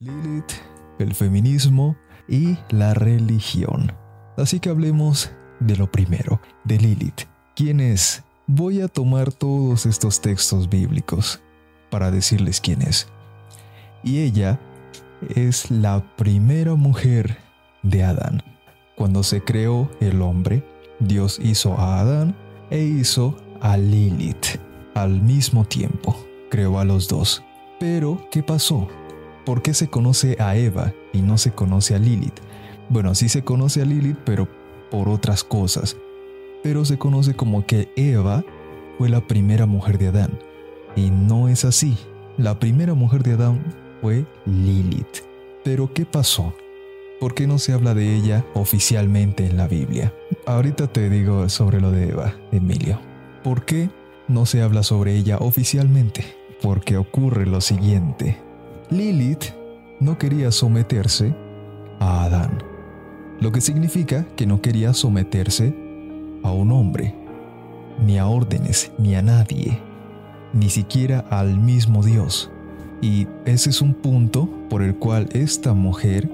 Lilith, el feminismo y la religión. Así que hablemos de lo primero, de Lilith. ¿Quién es? Voy a tomar todos estos textos bíblicos para decirles quién es. Y ella es la primera mujer de Adán. Cuando se creó el hombre, Dios hizo a Adán e hizo a Lilith al mismo tiempo. Creó a los dos. Pero, ¿qué pasó? ¿Por qué se conoce a Eva y no se conoce a Lilith? Bueno, sí se conoce a Lilith, pero por otras cosas. Pero se conoce como que Eva fue la primera mujer de Adán. Y no es así. La primera mujer de Adán fue Lilith. Pero ¿qué pasó? ¿Por qué no se habla de ella oficialmente en la Biblia? Ahorita te digo sobre lo de Eva, Emilio. ¿Por qué no se habla sobre ella oficialmente? Porque ocurre lo siguiente. Lilith no quería someterse a Adán, lo que significa que no quería someterse a un hombre, ni a órdenes, ni a nadie, ni siquiera al mismo Dios. Y ese es un punto por el cual esta mujer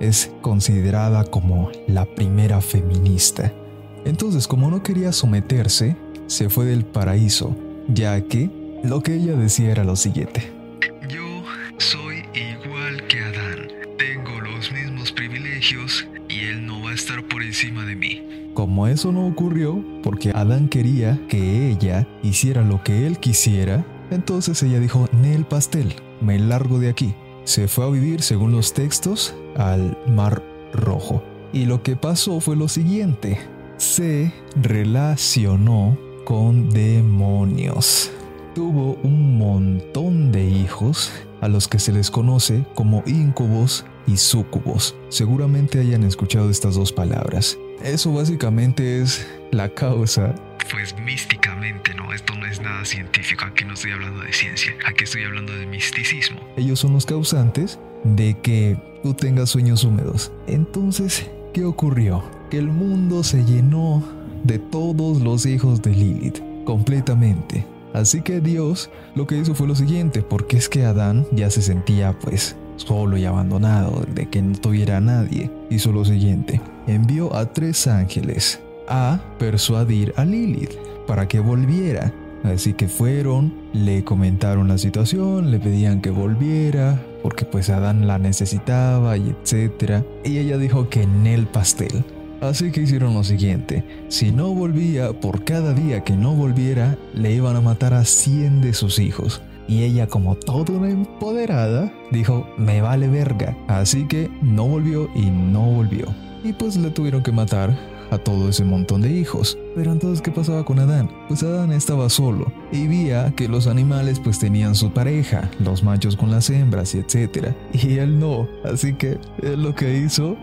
es considerada como la primera feminista. Entonces, como no quería someterse, se fue del paraíso, ya que lo que ella decía era lo siguiente. Soy igual que Adán. Tengo los mismos privilegios y él no va a estar por encima de mí. Como eso no ocurrió, porque Adán quería que ella hiciera lo que él quisiera, entonces ella dijo, Nel pastel, me largo de aquí. Se fue a vivir, según los textos, al Mar Rojo. Y lo que pasó fue lo siguiente. Se relacionó con demonios. Tuvo un montón de hijos a los que se les conoce como íncubos y súcubos. Seguramente hayan escuchado estas dos palabras. Eso básicamente es la causa Pues místicamente, ¿no? Esto no es nada científico. Aquí no estoy hablando de ciencia. Aquí estoy hablando de misticismo. ellos son los causantes de que tú tengas sueños húmedos. Entonces, ¿qué ocurrió? Que el mundo se llenó de todos los hijos de Lilith, completamente. Así que Dios lo que hizo fue lo siguiente, porque es que Adán ya se sentía pues solo y abandonado, de que no tuviera a nadie. Hizo lo siguiente, envió a tres ángeles a persuadir a Lilith para que volviera. Así que fueron, le comentaron la situación, le pedían que volviera, porque pues Adán la necesitaba y etcétera. Y ella dijo que en el pastel. Así que hicieron lo siguiente, si no volvía, por cada día que no volviera, le iban a matar a 100 de sus hijos. Y ella como toda una empoderada, dijo, me vale verga. Así que no volvió y no volvió. Y pues le tuvieron que matar a todo ese montón de hijos. Pero entonces, ¿qué pasaba con Adán? Pues Adán estaba solo y veía que los animales pues tenían su pareja, los machos con las hembras y etcétera. Y él no, así que él lo que hizo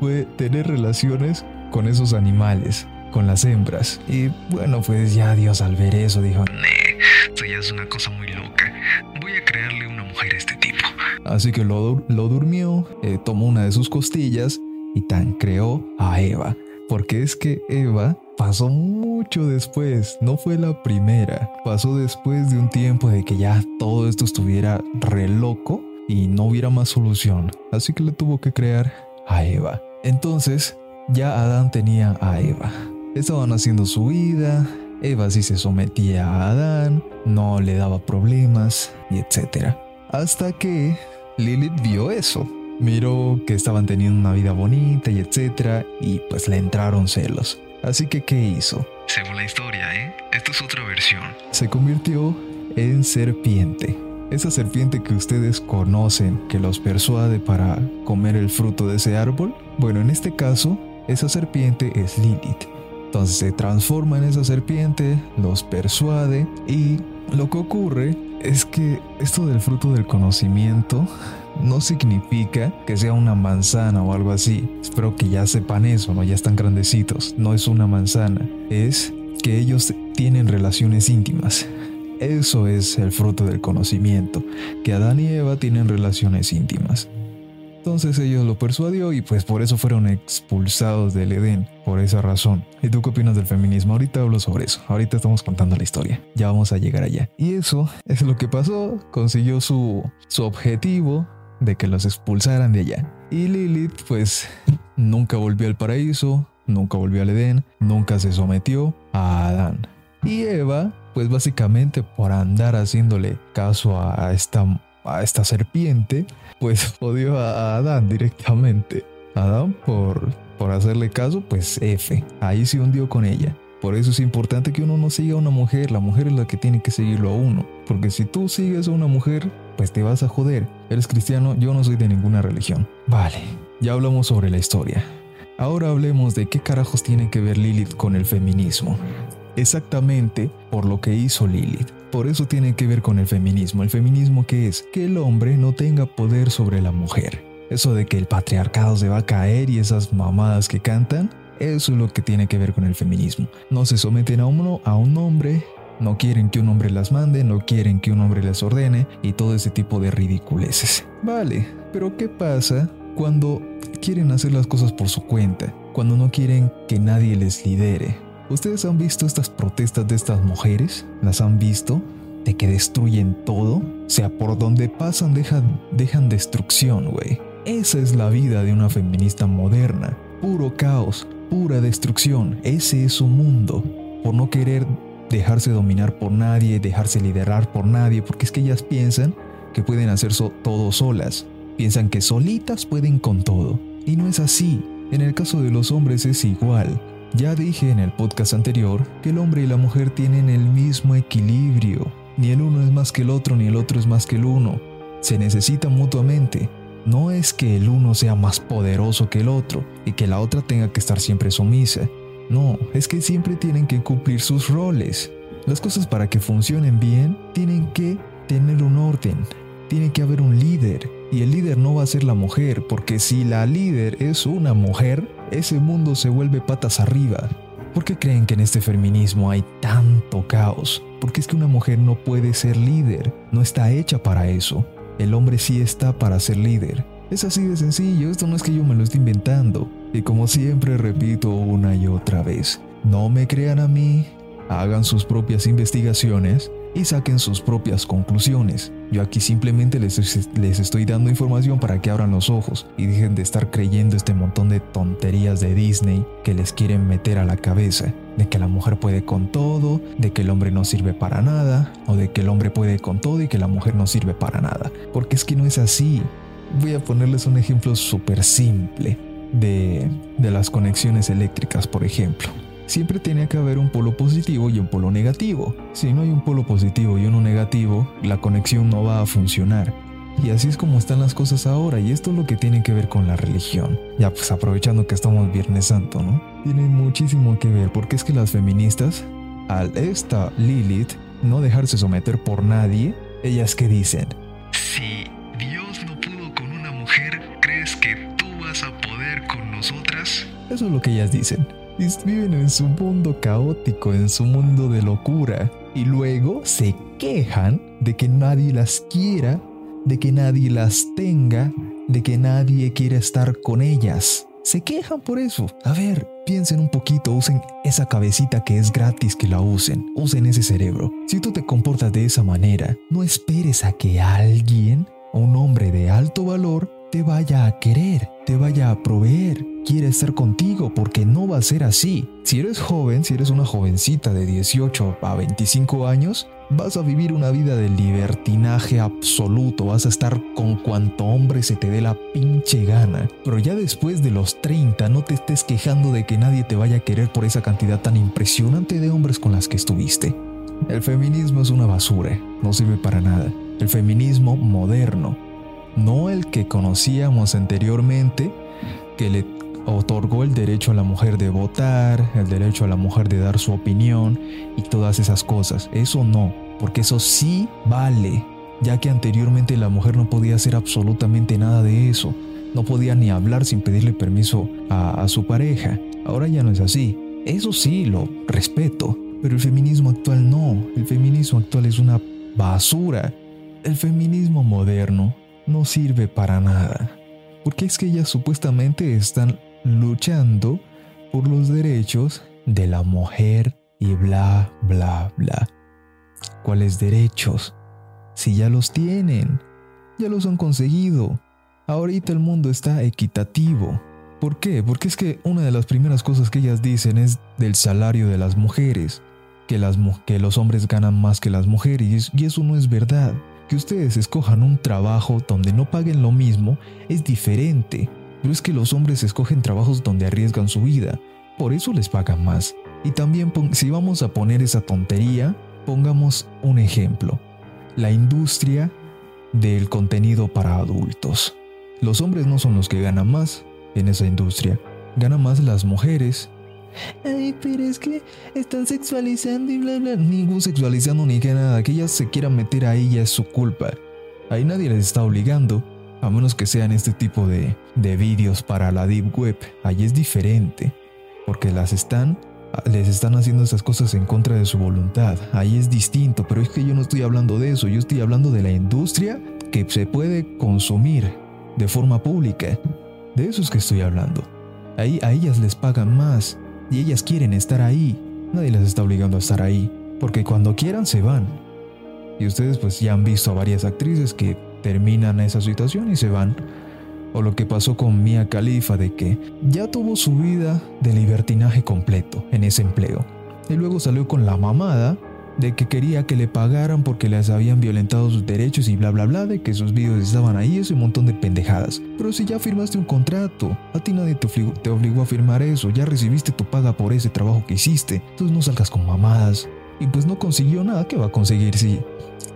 fue tener relaciones con esos animales, con las hembras. Y bueno, pues ya Dios al ver eso dijo, Nee, esto ya es una cosa muy loca. Voy a crearle una mujer a este tipo. Así que lo, lo durmió, eh, tomó una de sus costillas y tan creó a Eva. Porque es que Eva pasó mucho después, no fue la primera. Pasó después de un tiempo de que ya todo esto estuviera re loco y no hubiera más solución. Así que le tuvo que crear a Eva. Entonces, ya Adán tenía a Eva. Estaban haciendo su vida, Eva sí se sometía a Adán, no le daba problemas y etcétera. Hasta que Lilith vio eso. Miró que estaban teniendo una vida bonita y etcétera y pues le entraron celos. Así que ¿qué hizo? Según la historia, ¿eh? Esto es otra versión. Se convirtió en serpiente. Esa serpiente que ustedes conocen que los persuade para comer el fruto de ese árbol. Bueno, en este caso, esa serpiente es Lilith. Entonces se transforma en esa serpiente, los persuade y lo que ocurre es que esto del fruto del conocimiento no significa que sea una manzana o algo así. Espero que ya sepan eso, ¿no? Ya están grandecitos. No es una manzana. Es que ellos tienen relaciones íntimas. Eso es el fruto del conocimiento, que Adán y Eva tienen relaciones íntimas. Entonces ellos lo persuadió y pues por eso fueron expulsados del Edén, por esa razón. ¿Y tú qué opinas del feminismo? Ahorita hablo sobre eso, ahorita estamos contando la historia, ya vamos a llegar allá. Y eso es lo que pasó, consiguió su, su objetivo de que los expulsaran de allá. Y Lilith pues nunca volvió al paraíso, nunca volvió al Edén, nunca se sometió a Adán. Y Eva pues básicamente por andar haciéndole caso a esta, a esta serpiente, pues odió a Adán directamente. Adán por, por hacerle caso, pues F. Ahí se hundió con ella. Por eso es importante que uno no siga a una mujer, la mujer es la que tiene que seguirlo a uno. Porque si tú sigues a una mujer, pues te vas a joder. Eres cristiano, yo no soy de ninguna religión. Vale, ya hablamos sobre la historia. Ahora hablemos de qué carajos tiene que ver Lilith con el feminismo. Exactamente por lo que hizo Lilith. Por eso tiene que ver con el feminismo. ¿El feminismo qué es? Que el hombre no tenga poder sobre la mujer. Eso de que el patriarcado se va a caer y esas mamadas que cantan, eso es lo que tiene que ver con el feminismo. No se someten a uno, a un hombre, no quieren que un hombre las mande, no quieren que un hombre les ordene y todo ese tipo de ridiculeces. Vale, pero ¿qué pasa cuando quieren hacer las cosas por su cuenta? Cuando no quieren que nadie les lidere. ¿Ustedes han visto estas protestas de estas mujeres? ¿Las han visto? De que destruyen todo. O sea, por donde pasan dejan, dejan destrucción, güey. Esa es la vida de una feminista moderna. Puro caos, pura destrucción. Ese es su mundo. Por no querer dejarse dominar por nadie, dejarse liderar por nadie, porque es que ellas piensan que pueden hacer todo solas. Piensan que solitas pueden con todo. Y no es así. En el caso de los hombres es igual. Ya dije en el podcast anterior que el hombre y la mujer tienen el mismo equilibrio. Ni el uno es más que el otro, ni el otro es más que el uno. Se necesitan mutuamente. No es que el uno sea más poderoso que el otro y que la otra tenga que estar siempre sumisa. No, es que siempre tienen que cumplir sus roles. Las cosas para que funcionen bien tienen que tener un orden. Tiene que haber un líder. Y el líder no va a ser la mujer, porque si la líder es una mujer, ese mundo se vuelve patas arriba. ¿Por qué creen que en este feminismo hay tanto caos? Porque es que una mujer no puede ser líder, no está hecha para eso. El hombre sí está para ser líder. Es así de sencillo, esto no es que yo me lo esté inventando. Y como siempre repito una y otra vez, no me crean a mí, hagan sus propias investigaciones y saquen sus propias conclusiones. Yo aquí simplemente les, les, estoy dando información para que abran los ojos y dejen de estar creyendo este montón de tonterías de Disney que les quieren meter a la cabeza. De que la mujer puede con todo, de que el hombre no sirve para nada, o de que el hombre puede con todo y que la mujer no sirve para nada. Porque es que no es así. Voy a ponerles un ejemplo súper simple de, de las conexiones eléctricas, por ejemplo siempre tiene que haber un polo positivo y un polo negativo. Si no hay un polo positivo y uno negativo, la conexión no va a funcionar. Y así es como están las cosas ahora, y esto es lo que tiene que ver con la religión. Ya pues aprovechando que estamos Viernes Santo, ¿no? Tiene muchísimo que ver, porque es que las feministas, al esta Lilith no dejarse someter por nadie, ellas que dicen, si Dios no pudo con una mujer, ¿crees que tú vas a poder con nosotras? Eso es lo que ellas dicen viven en su mundo caótico, en su mundo de locura, y luego se quejan de que nadie las quiera, de que nadie las tenga, de que nadie quiera estar con ellas. Se quejan por eso. A ver, piensen un poquito, usen esa cabecita que es gratis que la usen, usen ese cerebro. Si tú te comportas de esa manera, no esperes a que alguien, un hombre de alto valor, te vaya a querer, te vaya a proveer, quiere estar contigo porque no va a ser así. Si eres joven, si eres una jovencita de 18 a 25 años, vas a vivir una vida de libertinaje absoluto, vas a estar con cuanto hombre se te dé la pinche gana. Pero ya después de los 30 no te estés quejando de que nadie te vaya a querer por esa cantidad tan impresionante de hombres con las que estuviste. El feminismo es una basura, no sirve para nada. El feminismo moderno no el que conocíamos anteriormente, que le otorgó el derecho a la mujer de votar, el derecho a la mujer de dar su opinión y todas esas cosas. Eso no, porque eso sí vale, ya que anteriormente la mujer no podía hacer absolutamente nada de eso. No podía ni hablar sin pedirle permiso a, a su pareja. Ahora ya no es así. Eso sí, lo respeto. Pero el feminismo actual no. El feminismo actual es una basura. El feminismo moderno no sirve para nada, porque es que ellas supuestamente están luchando por los derechos de la mujer y bla, bla, bla. ¿Cuáles derechos? Si ya los tienen, ya los han conseguido. Ahorita el mundo está equitativo. ¿Por qué? Porque es que una de las primeras cosas que ellas dicen es del salario de las mujeres, que, las, que los hombres ganan más que las mujeres, y eso no es verdad. Que ustedes escojan un trabajo donde no paguen lo mismo es diferente, pero es que los hombres escogen trabajos donde arriesgan su vida, por eso les pagan más. Y también si vamos a poner esa tontería, pongamos un ejemplo. La industria del contenido para adultos. Los hombres no son los que ganan más en esa industria, ganan más las mujeres. Ay, pero es que están sexualizando y bla bla. Ningún sexualizando ni que nada. Que ellas se quieran meter ahí ya es su culpa. Ahí nadie les está obligando. A menos que sean este tipo de, de vídeos para la Deep Web. Ahí es diferente. Porque las están les están haciendo esas cosas en contra de su voluntad. Ahí es distinto, pero es que yo no estoy hablando de eso, yo estoy hablando de la industria que se puede consumir de forma pública. De eso es que estoy hablando. Ahí a ellas les pagan más y ellas quieren estar ahí. Nadie las está obligando a estar ahí, porque cuando quieran se van. Y ustedes pues ya han visto a varias actrices que terminan esa situación y se van o lo que pasó con Mia Khalifa de que ya tuvo su vida de libertinaje completo en ese empleo. Y luego salió con la mamada de que quería que le pagaran porque les habían violentado sus derechos y bla bla bla, de que sus videos estaban ahí, ese montón de pendejadas. Pero si ya firmaste un contrato, a ti nadie te obligó, te obligó a firmar eso, ya recibiste tu paga por ese trabajo que hiciste, entonces no salgas con mamadas. Y pues no consiguió nada, ¿qué va a conseguir si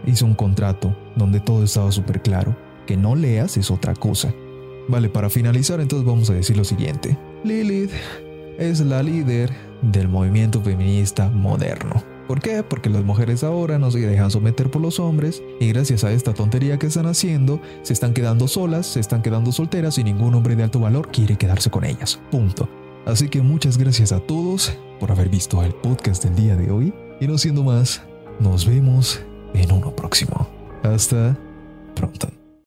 hizo un contrato donde todo estaba súper claro? Que no leas es otra cosa. Vale, para finalizar entonces vamos a decir lo siguiente. Lilith es la líder del movimiento feminista moderno. ¿Por qué? Porque las mujeres ahora no se dejan someter por los hombres y gracias a esta tontería que están haciendo, se están quedando solas, se están quedando solteras y ningún hombre de alto valor quiere quedarse con ellas. Punto. Así que muchas gracias a todos por haber visto el podcast del día de hoy y no siendo más, nos vemos en uno próximo. Hasta pronto.